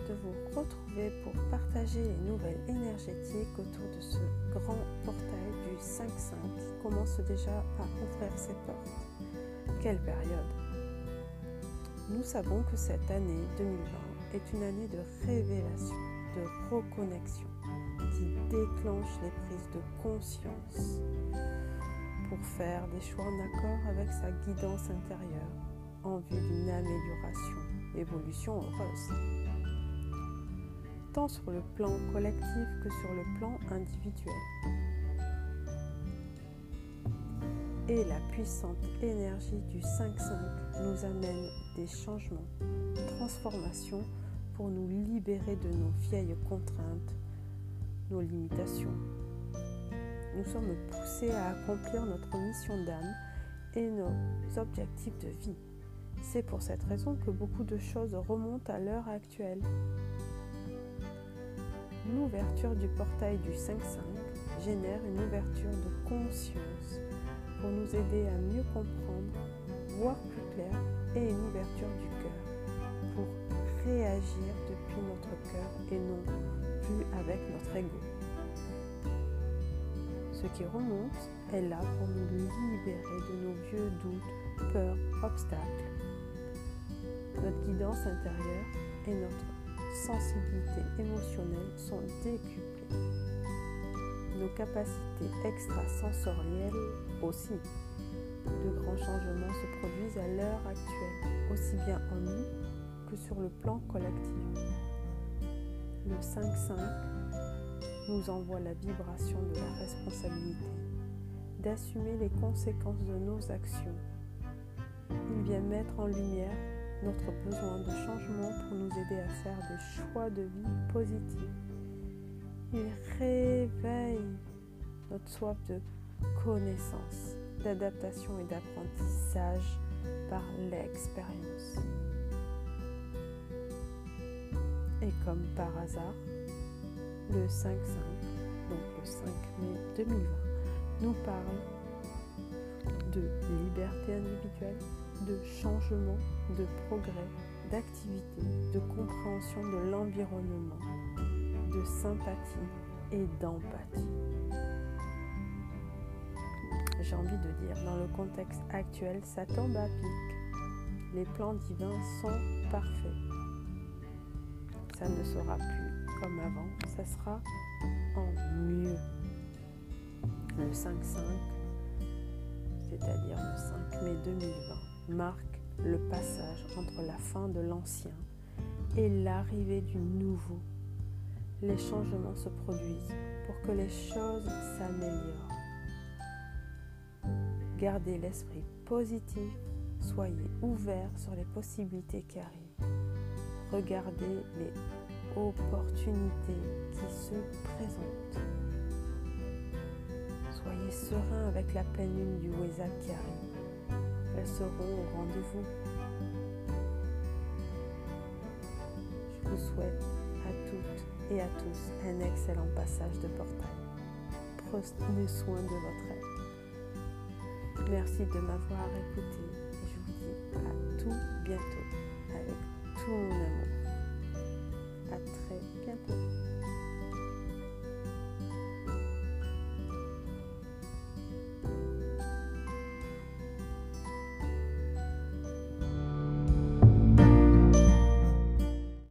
de vous retrouver pour partager les nouvelles énergétiques autour de ce grand portail du 5-5 qui commence déjà à ouvrir ses portes. Quelle période Nous savons que cette année 2020 est une année de révélation, de reconnexion, qui déclenche les prises de conscience pour faire des choix en accord avec sa guidance intérieure en vue d'une amélioration, évolution heureuse, tant sur le plan collectif que sur le plan individuel. Et la puissante énergie du 5-5 nous amène des changements, transformations pour nous libérer de nos vieilles contraintes, nos limitations. Nous sommes poussés à accomplir notre mission d'âme et nos objectifs de vie. C'est pour cette raison que beaucoup de choses remontent à l'heure actuelle. L'ouverture du portail du 5-5 génère une ouverture de conscience pour nous aider à mieux comprendre, voir plus clair et une ouverture du cœur pour réagir depuis notre cœur et non plus avec notre ego. Ce qui remonte est là pour nous libérer de nos vieux doutes, peurs, obstacles notre guidance intérieure et notre sensibilité émotionnelle sont décuplées. Nos capacités extrasensorielles aussi. De grands changements se produisent à l'heure actuelle, aussi bien en nous que sur le plan collectif. Le 5-5 nous envoie la vibration de la responsabilité, d'assumer les conséquences de nos actions. Il vient mettre en lumière notre besoin de changement pour nous aider à faire des choix de vie positifs. Il réveille notre soif de connaissance, d'adaptation et d'apprentissage par l'expérience. Et comme par hasard, le 5-5, donc le 5 mai 2020, nous parle de liberté individuelle, de changement, de progrès, d'activité, de compréhension de l'environnement, de sympathie et d'empathie. J'ai envie de dire, dans le contexte actuel, ça tombe à pic. Les plans divins sont parfaits. Ça ne sera plus comme avant, ça sera en mieux. Le 5-5, c'est-à-dire le 5 mai 2020 marque le passage entre la fin de l'ancien et l'arrivée du nouveau. Les changements se produisent pour que les choses s'améliorent. Gardez l'esprit positif, soyez ouverts sur les possibilités qui arrivent. Regardez les opportunités qui se présentent. Soyez serein avec la pleine lune du Wesa qui arrive seront au rendez-vous. Je vous souhaite à toutes et à tous un excellent passage de portail. Prenez soin de votre être. Merci de m'avoir écouté et je vous dis à tout bientôt avec tout mon amour.